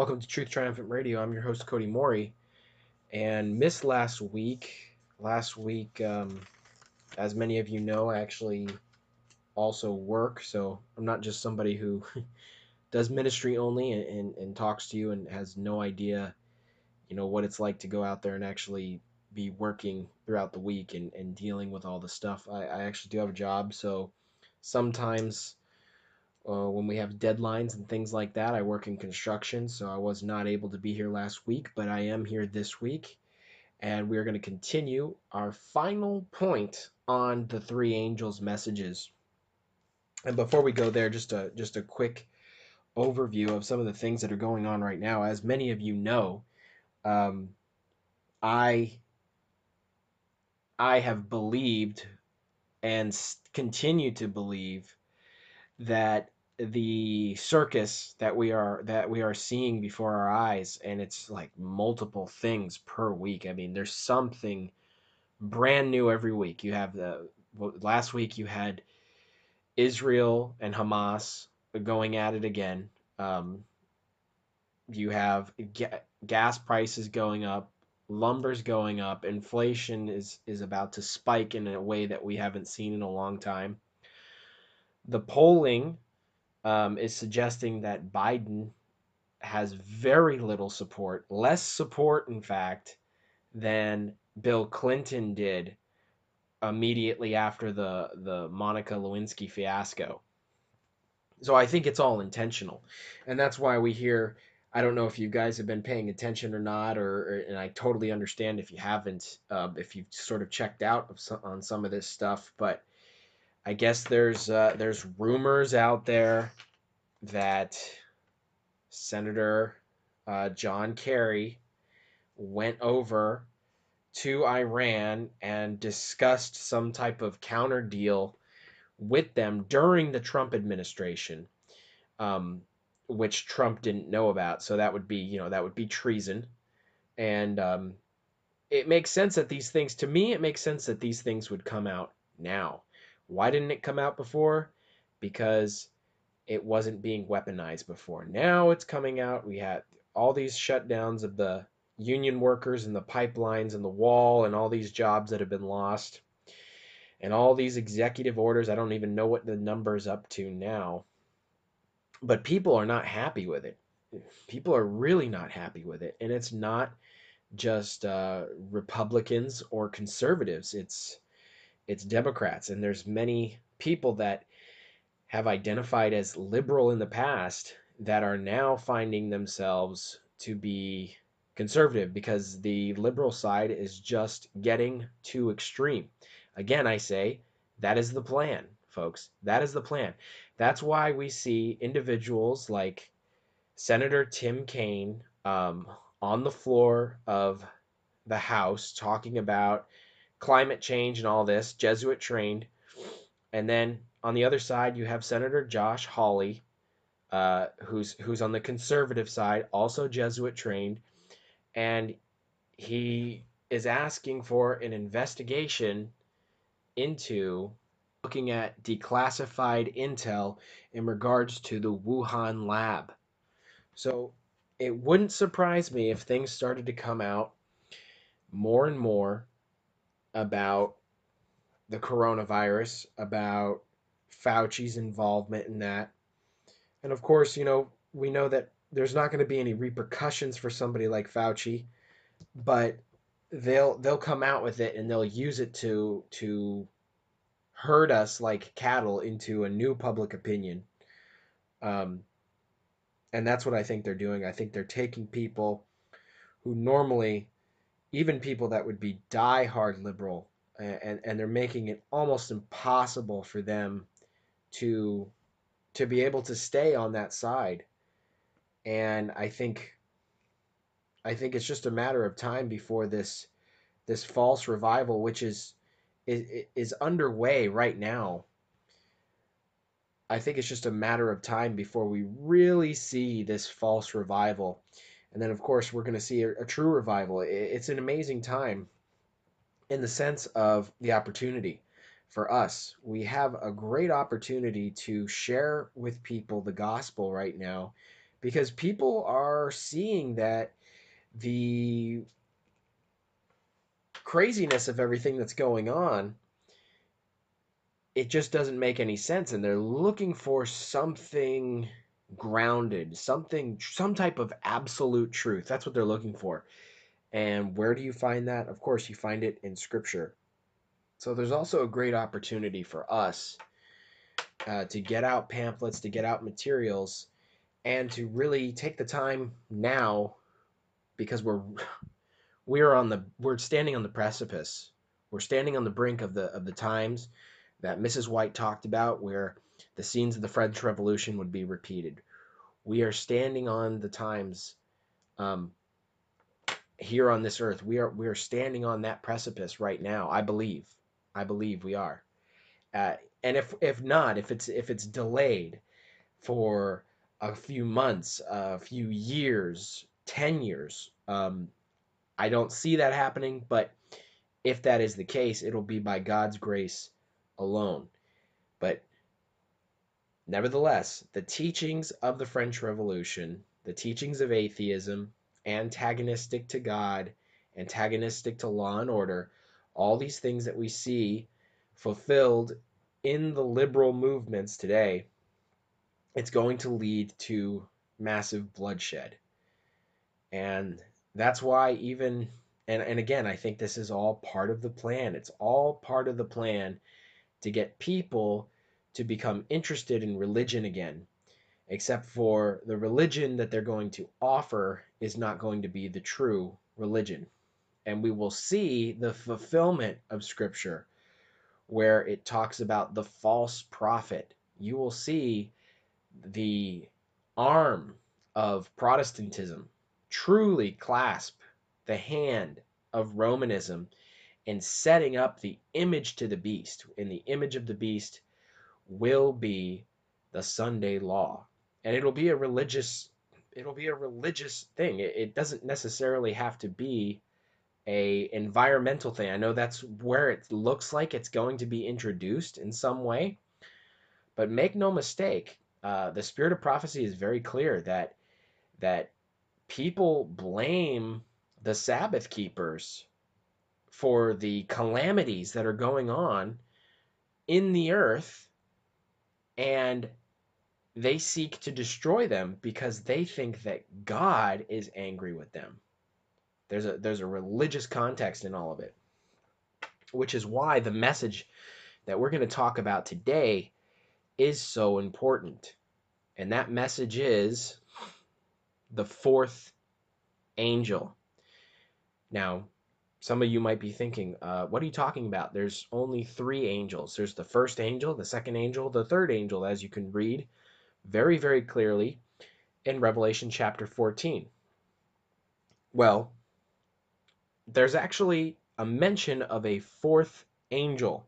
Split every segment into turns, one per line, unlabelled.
Welcome to Truth Triumphant Radio. I'm your host, Cody Mori. And missed last week. Last week, um, as many of you know, I actually also work. So I'm not just somebody who does ministry only and, and, and talks to you and has no idea, you know, what it's like to go out there and actually be working throughout the week and, and dealing with all the stuff. I, I actually do have a job. So sometimes uh, when we have deadlines and things like that. I work in construction, so I was not able to be here last week, but I am here this week. And we're going to continue our final point on the three angels' messages. And before we go there, just a just a quick overview of some of the things that are going on right now. As many of you know, um, I I have believed and continue to believe that the circus that we are that we are seeing before our eyes and it's like multiple things per week. I mean there's something brand new every week. You have the last week you had israel and hamas going at it again. Um, you have ga- gas prices going up lumber's going up inflation is is about to spike in a way that we haven't seen in a long time the polling um, is suggesting that Biden has very little support, less support, in fact, than Bill Clinton did immediately after the the Monica Lewinsky fiasco. So I think it's all intentional, and that's why we hear. I don't know if you guys have been paying attention or not, or, or and I totally understand if you haven't, uh, if you've sort of checked out on some of this stuff, but I guess there's uh, there's rumors out there that Senator uh, John Kerry went over to Iran and discussed some type of counter deal with them during the Trump administration, um, which Trump didn't know about. So that would be, you know, that would be treason. And um, it makes sense that these things, to me, it makes sense that these things would come out now. Why didn't it come out before? Because it wasn't being weaponized before. Now it's coming out. We had all these shutdowns of the union workers and the pipelines and the wall and all these jobs that have been lost and all these executive orders. I don't even know what the number's up to now. But people are not happy with it. People are really not happy with it. And it's not just uh, Republicans or conservatives. It's it's Democrats, and there's many people that have identified as liberal in the past that are now finding themselves to be conservative because the liberal side is just getting too extreme. Again, I say that is the plan, folks. That is the plan. That's why we see individuals like Senator Tim Kaine um, on the floor of the House talking about climate change and all this, Jesuit trained. And then on the other side, you have Senator Josh Hawley, uh, who's who's on the conservative side, also Jesuit trained, and he is asking for an investigation into looking at declassified intel in regards to the Wuhan lab. So it wouldn't surprise me if things started to come out more and more about the coronavirus, about Fauci's involvement in that. And of course, you know, we know that there's not going to be any repercussions for somebody like Fauci, but they'll they'll come out with it and they'll use it to to herd us like cattle into a new public opinion. Um, and that's what I think they're doing. I think they're taking people who normally even people that would be die-hard liberal and, and they're making it almost impossible for them to to be able to stay on that side. And i think i think it's just a matter of time before this this false revival which is is, is underway right now. I think it's just a matter of time before we really see this false revival and then, of course, we're going to see a, a true revival. It's an amazing time in the sense of the opportunity for us. We have a great opportunity to share with people the gospel right now because people are seeing that the craziness of everything that's going on it just doesn't make any sense and they're looking for something grounded something some type of absolute truth. That's what they're looking for. And where do you find that? Of course you find it in scripture. So there's also a great opportunity for us uh, to get out pamphlets to get out materials and to really take the time now because we're we're on the we're standing on the precipice. We're standing on the brink of the of the times that Mrs. White talked about, where the scenes of the French Revolution would be repeated. We are standing on the times um, here on this earth. We are we are standing on that precipice right now. I believe. I believe we are. Uh, and if if not, if it's if it's delayed for a few months, a few years, ten years, um, I don't see that happening. But if that is the case, it'll be by God's grace alone. But nevertheless, the teachings of the French Revolution, the teachings of atheism, antagonistic to God, antagonistic to law and order, all these things that we see fulfilled in the liberal movements today, it's going to lead to massive bloodshed. And that's why even and, and again, I think this is all part of the plan. It's all part of the plan to get people to become interested in religion again, except for the religion that they're going to offer is not going to be the true religion. And we will see the fulfillment of Scripture where it talks about the false prophet. You will see the arm of Protestantism truly clasp the hand of Romanism and setting up the image to the beast. In the image of the beast will be the Sunday law. And it'll be a religious it'll be a religious thing. It, it doesn't necessarily have to be a environmental thing. I know that's where it looks like it's going to be introduced in some way. But make no mistake, uh, the spirit of prophecy is very clear that that people blame the Sabbath keepers for the calamities that are going on in the earth and they seek to destroy them because they think that God is angry with them. There's a there's a religious context in all of it. Which is why the message that we're going to talk about today is so important. And that message is the fourth angel. Now, some of you might be thinking, uh, what are you talking about? There's only three angels. There's the first angel, the second angel, the third angel, as you can read very, very clearly in Revelation chapter 14. Well, there's actually a mention of a fourth angel.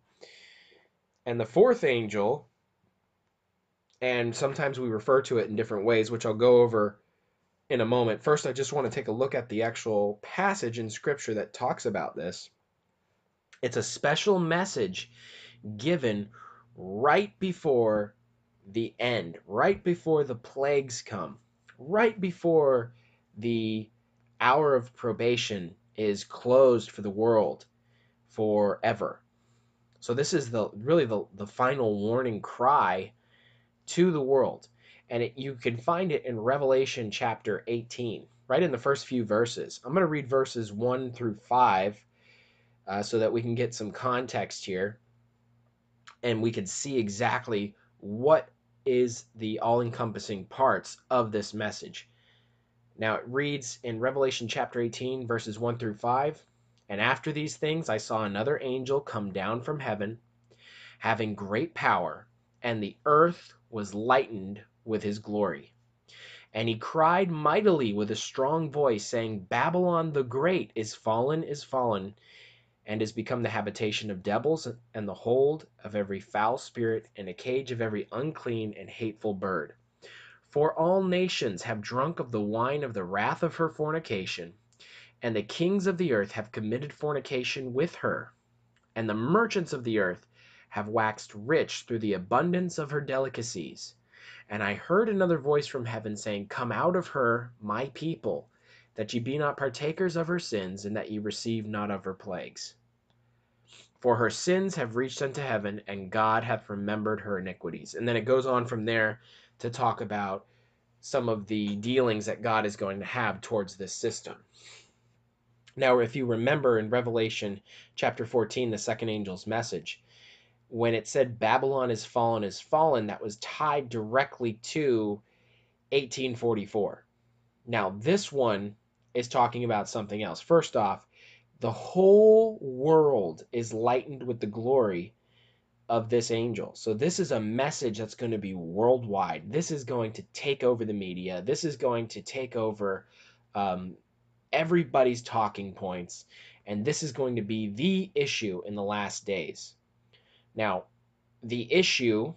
And the fourth angel, and sometimes we refer to it in different ways, which I'll go over in a moment. First, I just want to take a look at the actual passage in Scripture that talks about this. It's a special message given right before the end, right before the plagues come, right before the hour of probation is closed for the world forever. So this is the really the, the final warning cry to the world and it, you can find it in Revelation chapter 18, right in the first few verses. I'm going to read verses 1 through 5 uh, so that we can get some context here and we can see exactly what is the all encompassing parts of this message. Now it reads in Revelation chapter 18, verses 1 through 5 And after these things I saw another angel come down from heaven, having great power, and the earth was lightened with his glory. And he cried mightily with a strong voice, saying, Babylon the Great is fallen, is fallen, and is become the habitation of devils, and the hold of every foul spirit, and a cage of every unclean and hateful bird. For all nations have drunk of the wine of the wrath of her fornication, and the kings of the earth have committed fornication with her, and the merchants of the earth have waxed rich through the abundance of her delicacies. And I heard another voice from heaven saying, Come out of her, my people, that ye be not partakers of her sins, and that ye receive not of her plagues. For her sins have reached unto heaven, and God hath remembered her iniquities. And then it goes on from there to talk about some of the dealings that God is going to have towards this system. Now, if you remember in Revelation chapter 14, the second angel's message, when it said Babylon is fallen is fallen, that was tied directly to 1844. Now, this one is talking about something else. First off, the whole world is lightened with the glory of this angel. So this is a message that's going to be worldwide. This is going to take over the media. This is going to take over um, everybody's talking points. And this is going to be the issue in the last days. Now, the issue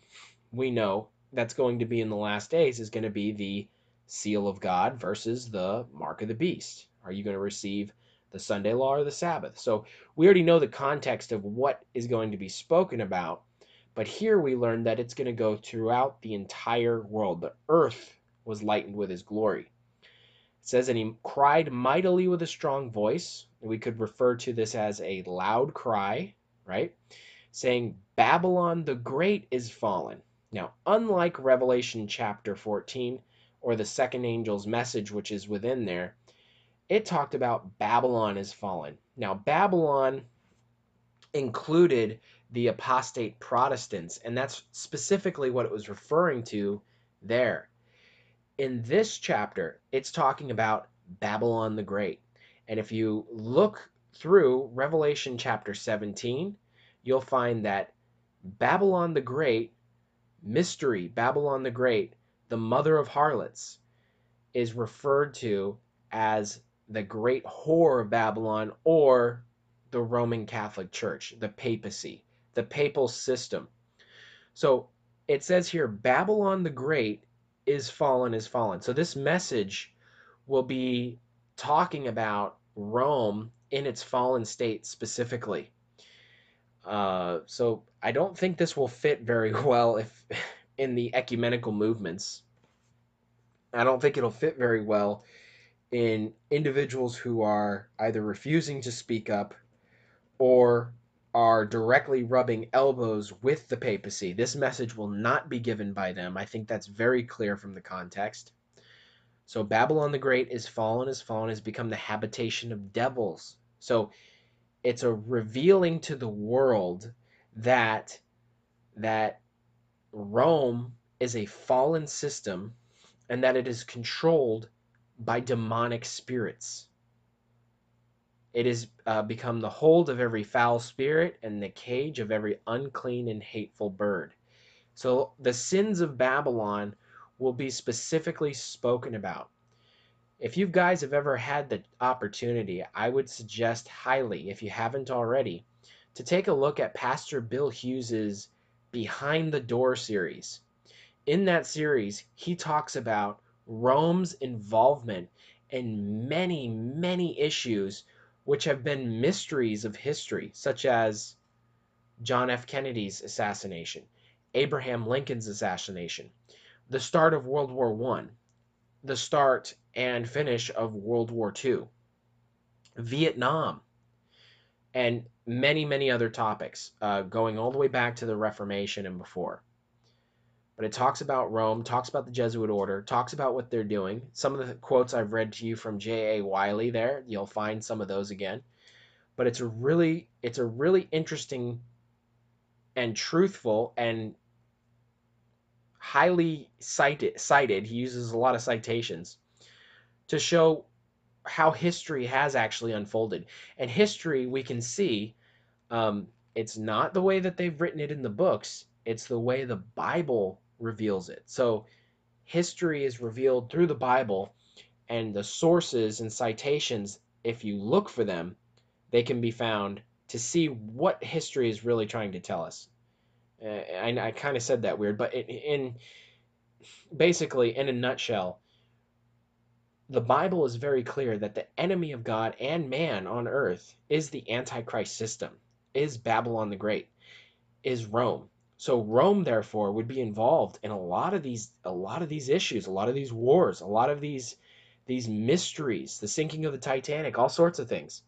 we know that's going to be in the last days is going to be the seal of God versus the mark of the beast. Are you going to receive the Sunday law or the Sabbath? So we already know the context of what is going to be spoken about, but here we learn that it's going to go throughout the entire world. The earth was lightened with his glory. It says, and he cried mightily with a strong voice. We could refer to this as a loud cry, right? Saying, Babylon the Great is fallen. Now, unlike Revelation chapter 14 or the second angel's message, which is within there, it talked about Babylon is fallen. Now, Babylon included the apostate Protestants, and that's specifically what it was referring to there. In this chapter, it's talking about Babylon the Great. And if you look through Revelation chapter 17, you'll find that Babylon the Great, mystery, Babylon the Great, the mother of harlots, is referred to as the great whore of Babylon or the Roman Catholic Church, the papacy, the papal system. So it says here Babylon the Great is fallen, is fallen. So this message will be talking about Rome in its fallen state specifically. Uh, so I don't think this will fit very well if in the ecumenical movements. I don't think it'll fit very well in individuals who are either refusing to speak up or are directly rubbing elbows with the papacy. This message will not be given by them. I think that's very clear from the context. So Babylon the Great is fallen, is fallen, has become the habitation of devils. So it's a revealing to the world that that Rome is a fallen system and that it is controlled by demonic spirits. It has uh, become the hold of every foul spirit and the cage of every unclean and hateful bird. So the sins of Babylon will be specifically spoken about. If you guys have ever had the opportunity, I would suggest highly, if you haven't already, to take a look at Pastor Bill Hughes's Behind the Door series. In that series, he talks about Rome's involvement in many, many issues which have been mysteries of history, such as John F. Kennedy's assassination, Abraham Lincoln's assassination, the start of World War I, the start and finish of World War II, Vietnam, and many, many other topics, uh, going all the way back to the Reformation and before. But it talks about Rome, talks about the Jesuit order, talks about what they're doing. Some of the quotes I've read to you from J.A. Wylie there, you'll find some of those again. But it's a really, it's a really interesting and truthful and highly cited, cited. He uses a lot of citations to show how history has actually unfolded. And history, we can see, um, it's not the way that they've written it in the books, it's the way the Bible reveals it. So history is revealed through the Bible, and the sources and citations, if you look for them, they can be found to see what history is really trying to tell us. Uh, I, I kind of said that weird, but in, in basically, in a nutshell, the Bible is very clear that the enemy of God and man on earth is the Antichrist system, is Babylon the Great, is Rome. So Rome, therefore, would be involved in a lot of these a lot of these issues, a lot of these wars, a lot of these these mysteries, the sinking of the Titanic, all sorts of things.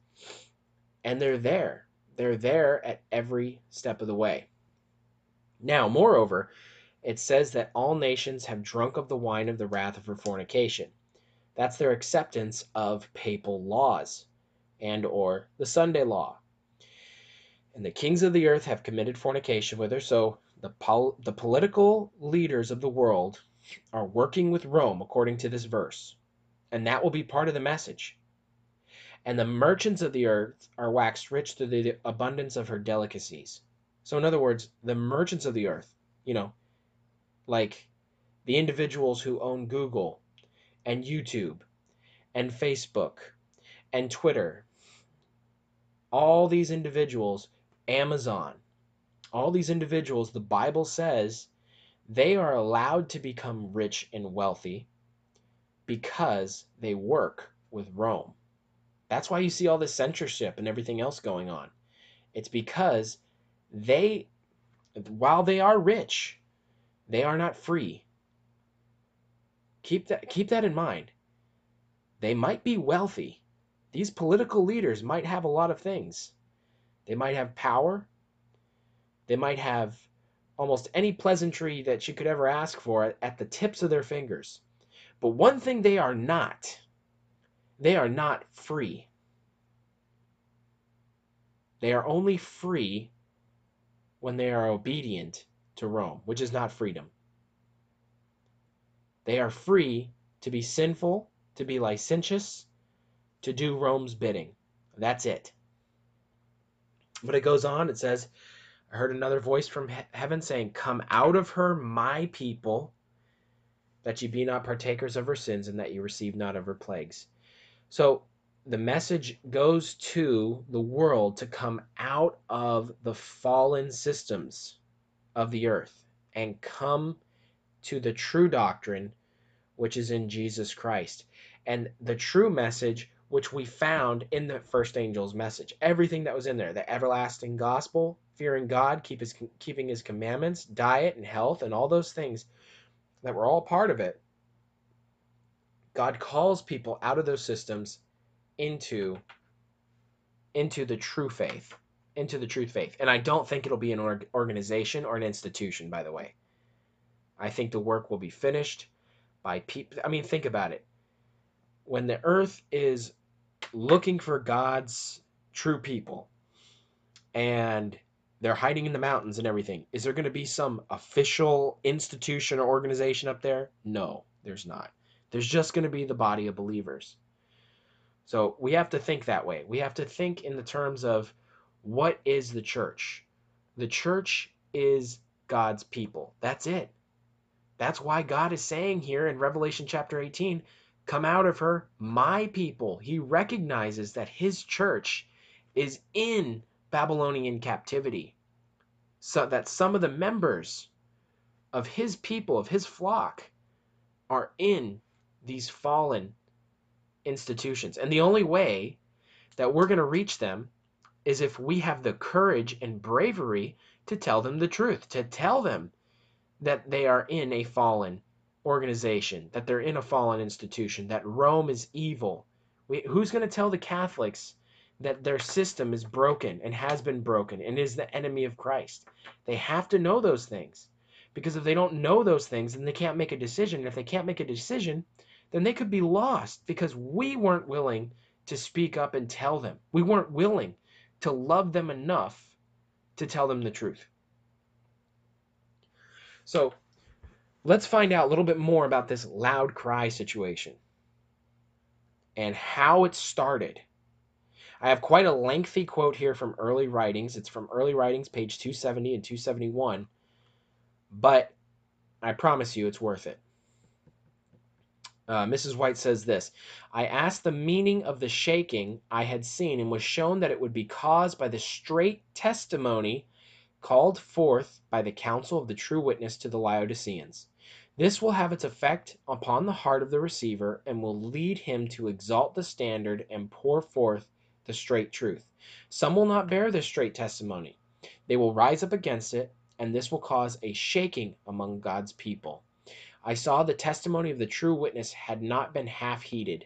And they're there. They're there at every step of the way. Now, moreover, it says that all nations have drunk of the wine of the wrath of her fornication. That's their acceptance of papal laws and or the Sunday law. And the kings of the earth have committed fornication with her. So the pol- the political leaders of the world are working with Rome according to this verse. And that will be part of the message. And the merchants of the earth are waxed rich through the abundance of her delicacies. So in other words, the merchants of the earth, you know, like the individuals who own Google and YouTube and Facebook and Twitter, all these individuals, Amazon, all these individuals, the Bible says they are allowed to become rich and wealthy because they work with Rome. That's why you see all this censorship and everything else going on. It's because they, while they are rich, they are not free. Keep that keep that in mind. They might be wealthy. These political leaders might have a lot of things. They might have power. They might have almost any pleasantry that you could ever ask for at the tips of their fingers. But one thing they are not, they are not free. They are only free when they are obedient to Rome, which is not freedom. They are free to be sinful, to be licentious, to do Rome's bidding. That's it. But it goes on, it says, I heard another voice from heaven saying, Come out of her, my people, that ye be not partakers of her sins, and that ye receive not of her plagues. So the message goes to the world to come out of the fallen systems of the earth and come to the true doctrine which is in Jesus Christ and the true message which we found in the first angel's message everything that was in there the everlasting gospel fearing God keep his keeping his commandments diet and health and all those things that were all part of it God calls people out of those systems into into the true faith into the truth faith. And I don't think it'll be an org- organization or an institution, by the way. I think the work will be finished by people. I mean, think about it. When the earth is looking for God's true people and they're hiding in the mountains and everything, is there going to be some official institution or organization up there? No, there's not. There's just going to be the body of believers. So we have to think that way. We have to think in the terms of what is the church? The church is God's people. That's it. That's why God is saying here in Revelation chapter 18, come out of her, my people. He recognizes that his church is in Babylonian captivity. So that some of the members of his people, of his flock, are in these fallen institutions. And the only way that we're going to reach them is if we have the courage and bravery to tell them the truth, to tell them that they are in a fallen organization, that they're in a fallen institution, that Rome is evil. We, who's going to tell the Catholics that their system is broken and has been broken and is the enemy of Christ? They have to know those things. Because if they don't know those things, then they can't make a decision. And if they can't make a decision, then they could be lost because we weren't willing to speak up and tell them. We weren't willing to love them enough to tell them the truth. So let's find out a little bit more about this loud cry situation and how it started. I have quite a lengthy quote here from early writings. It's from early writings, page 270 and 271. But I promise you it's worth it. Uh, Mrs. White says this I asked the meaning of the shaking I had seen and was shown that it would be caused by the straight testimony called forth by the counsel of the true witness to the Laodiceans. This will have its effect upon the heart of the receiver and will lead him to exalt the standard and pour forth the straight truth. Some will not bear this straight testimony. They will rise up against it and this will cause a shaking among God's people. I saw the testimony of the true witness had not been half heeded.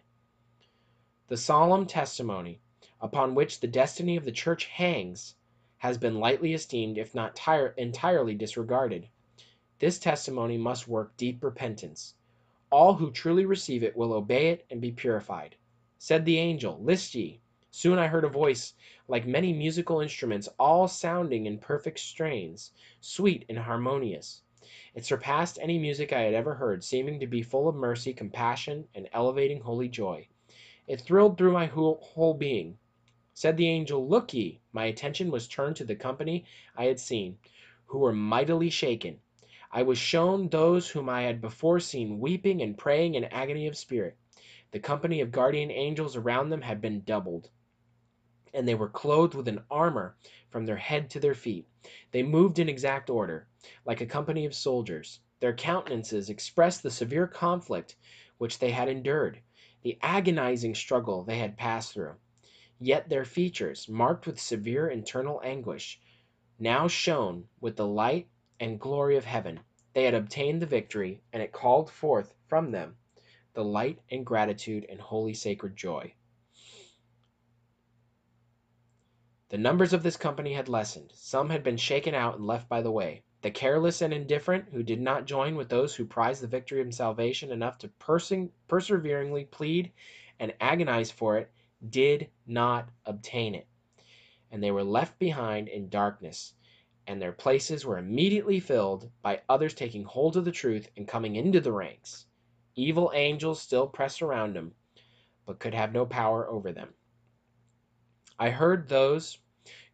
The solemn testimony upon which the destiny of the church hangs has been lightly esteemed, if not tire- entirely disregarded. This testimony must work deep repentance. All who truly receive it will obey it and be purified. Said the angel, List ye! Soon I heard a voice like many musical instruments, all sounding in perfect strains, sweet and harmonious. It surpassed any music I had ever heard, seeming to be full of mercy, compassion, and elevating holy joy. It thrilled through my whole being. Said the angel, Look ye! My attention was turned to the company I had seen, who were mightily shaken. I was shown those whom I had before seen weeping and praying in agony of spirit. The company of guardian angels around them had been doubled and they were clothed with an armor from their head to their feet. They moved in exact order, like a company of soldiers. Their countenances expressed the severe conflict which they had endured, the agonizing struggle they had passed through. Yet their features, marked with severe internal anguish, now shone with the light and glory of heaven. They had obtained the victory, and it called forth from them the light and gratitude and holy sacred joy. The numbers of this company had lessened. Some had been shaken out and left by the way. The careless and indifferent, who did not join with those who prized the victory of salvation enough to perseveringly plead and agonize for it, did not obtain it. And they were left behind in darkness, and their places were immediately filled by others taking hold of the truth and coming into the ranks. Evil angels still pressed around them, but could have no power over them. I heard those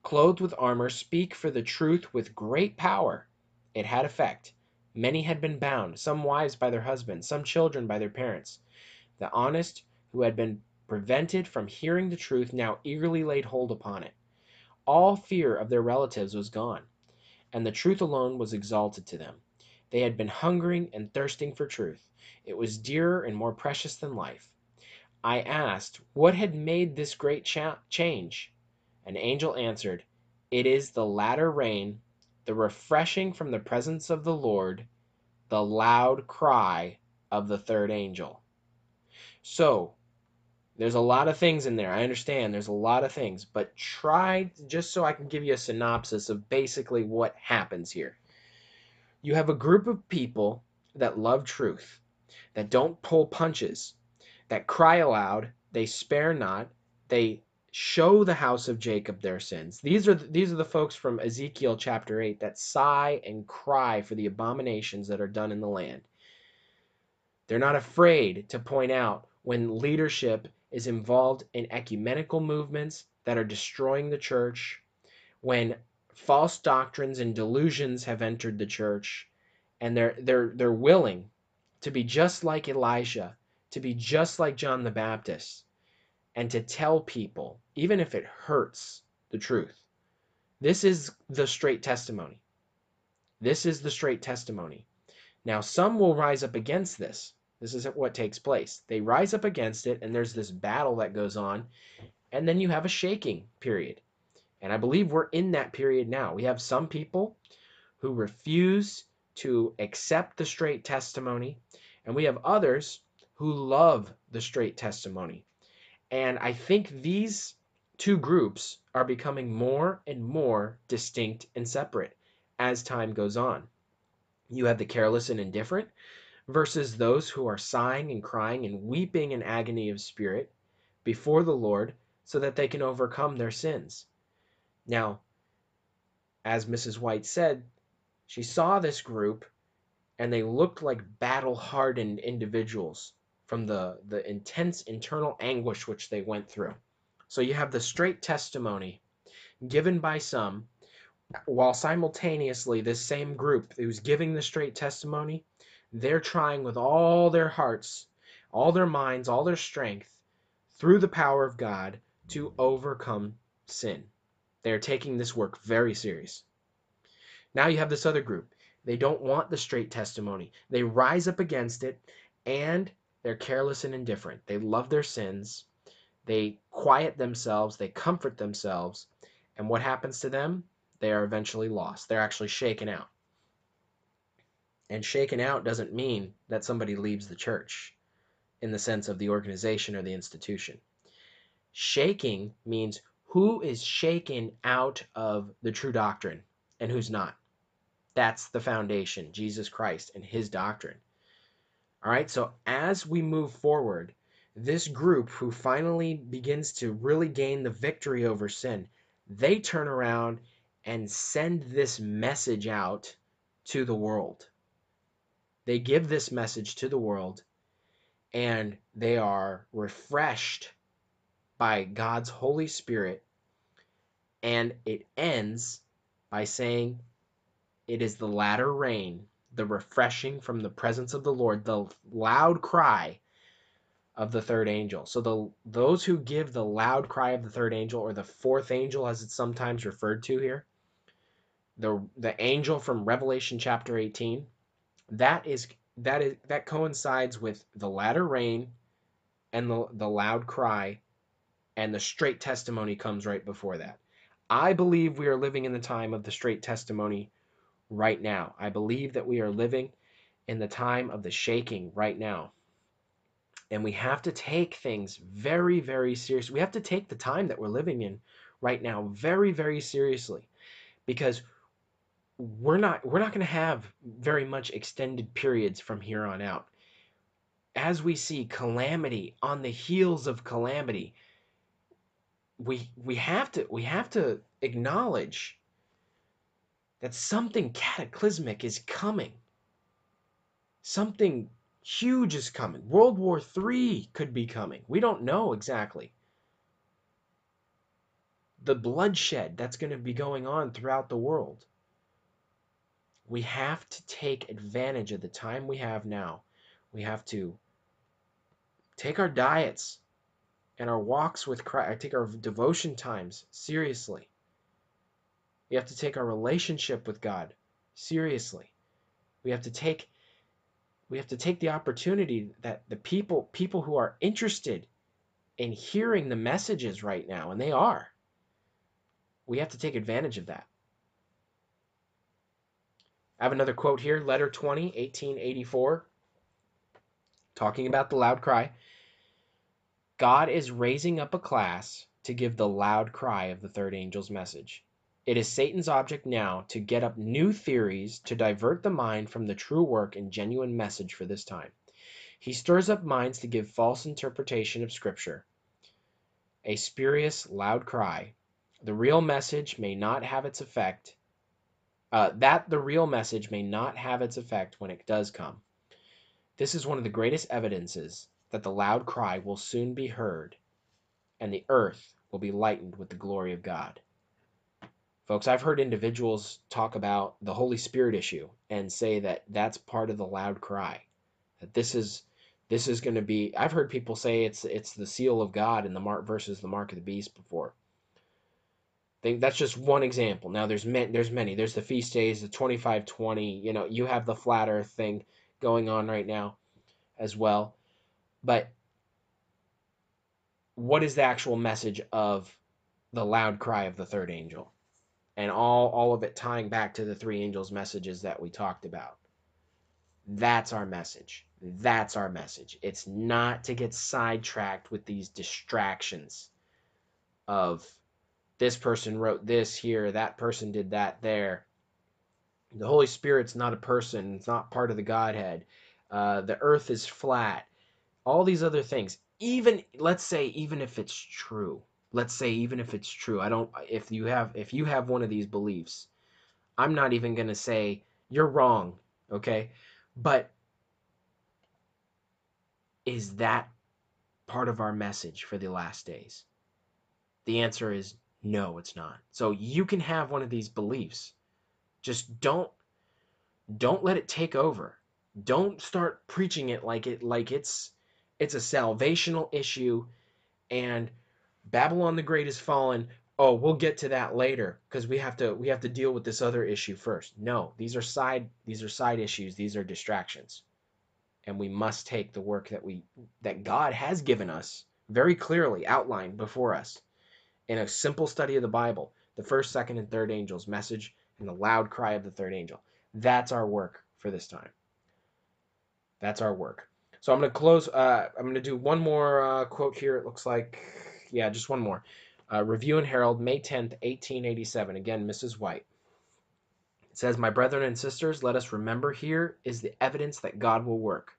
clothed with armor speak for the truth with great power. It had effect. Many had been bound, some wives by their husbands, some children by their parents. The honest who had been prevented from hearing the truth now eagerly laid hold upon it. All fear of their relatives was gone, and the truth alone was exalted to them. They had been hungering and thirsting for truth. It was dearer and more precious than life. I asked what had made this great cha- change. An angel answered, It is the latter rain, the refreshing from the presence of the Lord, the loud cry of the third angel. So, there's a lot of things in there. I understand there's a lot of things, but try just so I can give you a synopsis of basically what happens here. You have a group of people that love truth, that don't pull punches, that cry aloud, they spare not, they show the house of Jacob their sins. These are the, these are the folks from Ezekiel chapter 8 that sigh and cry for the abominations that are done in the land. They're not afraid to point out when leadership is involved in ecumenical movements that are destroying the church, when false doctrines and delusions have entered the church, and they're they're they're willing to be just like Elijah to be just like John the Baptist and to tell people, even if it hurts, the truth. This is the straight testimony. This is the straight testimony. Now, some will rise up against this. This is what takes place. They rise up against it, and there's this battle that goes on, and then you have a shaking period. And I believe we're in that period now. We have some people who refuse to accept the straight testimony, and we have others who love the straight testimony. And I think these two groups are becoming more and more distinct and separate as time goes on. You have the careless and indifferent versus those who are sighing and crying and weeping in agony of spirit before the Lord so that they can overcome their sins. Now, as Mrs. White said, she saw this group and they looked like battle hardened individuals from the, the intense internal anguish which they went through. So you have the straight testimony given by some, while simultaneously this same group who's giving the straight testimony, they're trying with all their hearts, all their minds, all their strength, through the power of God, to overcome sin. They're taking this work very serious. Now you have this other group. They don't want the straight testimony. They rise up against it and they're careless and indifferent. They love their sins. They quiet themselves. They comfort themselves. And what happens to them? they are eventually lost. They're actually shaken out. And shaken out doesn't mean that somebody leaves the church in the sense of the organization or the institution. Shaking means who is shaken out of the true doctrine and who's not. That's the foundation, Jesus Christ and his doctrine. All right, so as we move forward, this group who finally begins to really gain the victory over sin, they turn around and send this message out to the world. They give this message to the world and they are refreshed by God's Holy Spirit. And it ends by saying, It is the latter rain, the refreshing from the presence of the Lord, the loud cry of the third angel. So the those who give the loud cry of the third angel or the fourth angel as it's sometimes referred to here, the the angel from Revelation chapter 18, that is that is that coincides with the latter rain and the the loud cry and the straight testimony comes right before that. I believe we are living in the time of the straight testimony right now. I believe that we are living in the time of the shaking right now. And we have to take things very, very seriously. We have to take the time that we're living in right now very, very seriously because we're not we're not going to have very much extended periods from here on out. As we see calamity on the heels of calamity, we we have to we have to acknowledge that something cataclysmic is coming. Something huge is coming. World War III could be coming. We don't know exactly. The bloodshed that's going to be going on throughout the world. We have to take advantage of the time we have now. We have to take our diets and our walks with Christ, take our devotion times seriously. We have to take our relationship with God seriously. We have to take we have to take the opportunity that the people people who are interested in hearing the messages right now and they are we have to take advantage of that i have another quote here letter 20 1884 talking about the loud cry god is raising up a class to give the loud cry of the third angel's message it is Satan's object now to get up new theories to divert the mind from the true work and genuine message for this time. He stirs up minds to give false interpretation of Scripture. A spurious, loud cry. The real message may not have its effect. Uh, that the real message may not have its effect when it does come. This is one of the greatest evidences that the loud cry will soon be heard, and the earth will be lightened with the glory of God. Folks, I've heard individuals talk about the Holy Spirit issue and say that that's part of the loud cry. That this is this is going to be I've heard people say it's it's the seal of God in the mark versus the mark of the beast before. Think that's just one example. Now there's many, there's many. There's the feast days, the 2520, you know, you have the flat earth thing going on right now as well. But what is the actual message of the loud cry of the third angel? and all all of it tying back to the three angels messages that we talked about that's our message that's our message it's not to get sidetracked with these distractions of this person wrote this here that person did that there. The holy spirit's not a person it's not part of the godhead. Uh, the earth is flat. All these other things. Even let's say even if it's true. Let's say even if it's true i don't if you have if you have one of these beliefs i'm not even going to say you're wrong okay? But is that part of our message for the last days? The answer is no it's not so you can have one of these beliefs just don't don't let it take over don't start preaching it like it like it's it's a salvational issue and Babylon the Great is fallen. Oh, we'll get to that later because we have to we have to deal with this other issue first. No, these are side these are side issues. These are distractions. And we must take the work that we that God has given us very clearly outlined before us in a simple study of the Bible the first, second, and third angels' message and the loud cry of the third angel. That's our work for this time. That's our work. So I'm going to close. Uh, I'm going to do one more uh, quote here. It looks like, yeah, just one more. Uh, Review and Herald, May 10th, 1887. Again, Mrs. White. It says, My brethren and sisters, let us remember here is the evidence that God will work.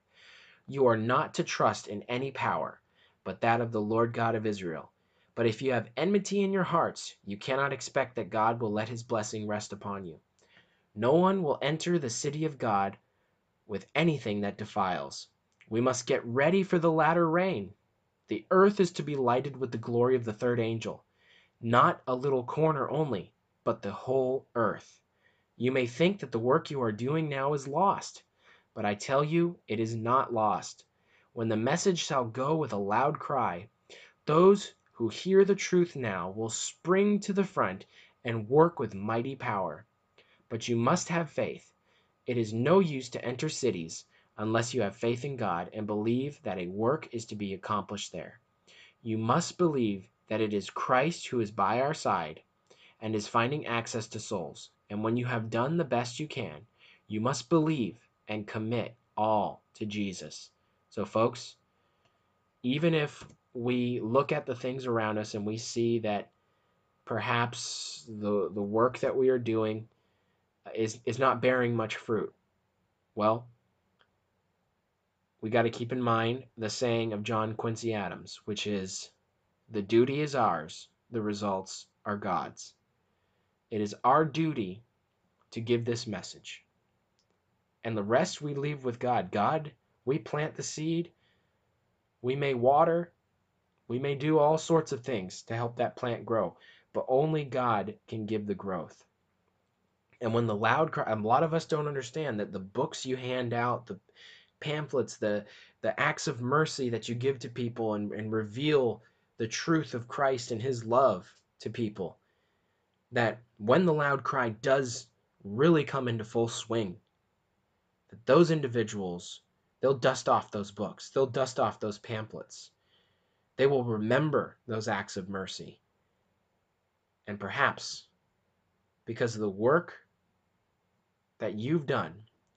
You are not to trust in any power, but that of the Lord God of Israel. But if you have enmity in your hearts, you cannot expect that God will let his blessing rest upon you. No one will enter the city of God with anything that defiles. We must get ready for the latter rain. The earth is to be lighted with the glory of the third angel. Not a little corner only, but the whole earth. You may think that the work you are doing now is lost, but I tell you it is not lost. When the message shall go with a loud cry, those who hear the truth now will spring to the front and work with mighty power. But you must have faith. It is no use to enter cities unless you have faith in God and believe that a work is to be accomplished there. You must believe that it is Christ who is by our side and is finding access to souls. And when you have done the best you can, you must believe and commit all to Jesus. So, folks, even if we look at the things around us and we see that perhaps the the work that we are doing is is not bearing much fruit. Well, we got to keep in mind the saying of John Quincy Adams, which is the duty is ours, the results are God's. It is our duty to give this message. And the rest we leave with God. God, we plant the seed, we may water, we may do all sorts of things to help that plant grow, but only God can give the growth. And when the loud cry, a lot of us don't understand that the books you hand out, the pamphlets, the the acts of mercy that you give to people and, and reveal the truth of Christ and his love to people, that when the loud cry does really come into full swing, that those individuals, they'll dust off those books, they'll dust off those pamphlets, they will remember those acts of mercy. And perhaps because of the work that you've done,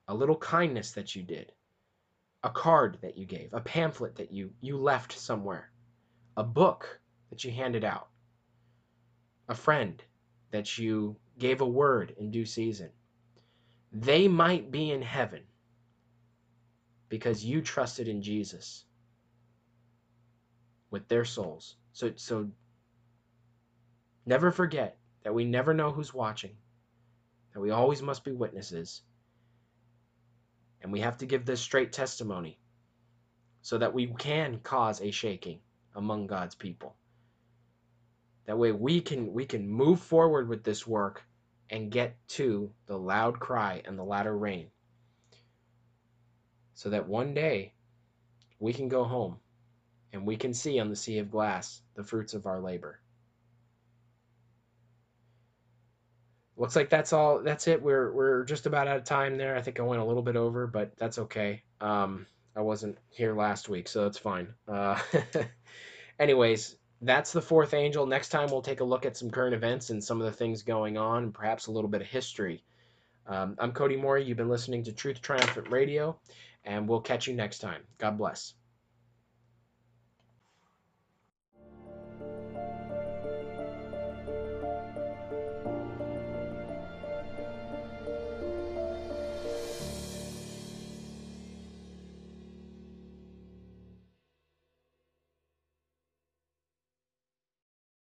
a little kindness that you did, a card that you gave, a pamphlet that you, you left somewhere, a book that you handed out, a friend that you gave a word in due season. They might be in heaven because you trusted in Jesus with their souls. So so never forget that we never know who's watching. That we always must be witnesses. And we have to give this straight testimony so that we can cause a shaking among God's people. That way we can we can move forward with this work and get to the loud cry and the latter rain. So that one day we can go home and we can see on the sea of glass the fruits of our labor. Looks like that's all. That's it. We're we're just about out of time there. I think I went a little bit over, but that's okay. Um, I wasn't here last week, so that's fine. Uh, anyways, that's the fourth angel. Next time we'll take a look at some current events and some of the things going on, and perhaps a little bit of history. Um, I'm Cody Moore. You've been listening to Truth Triumphant Radio, and we'll catch you next time. God bless.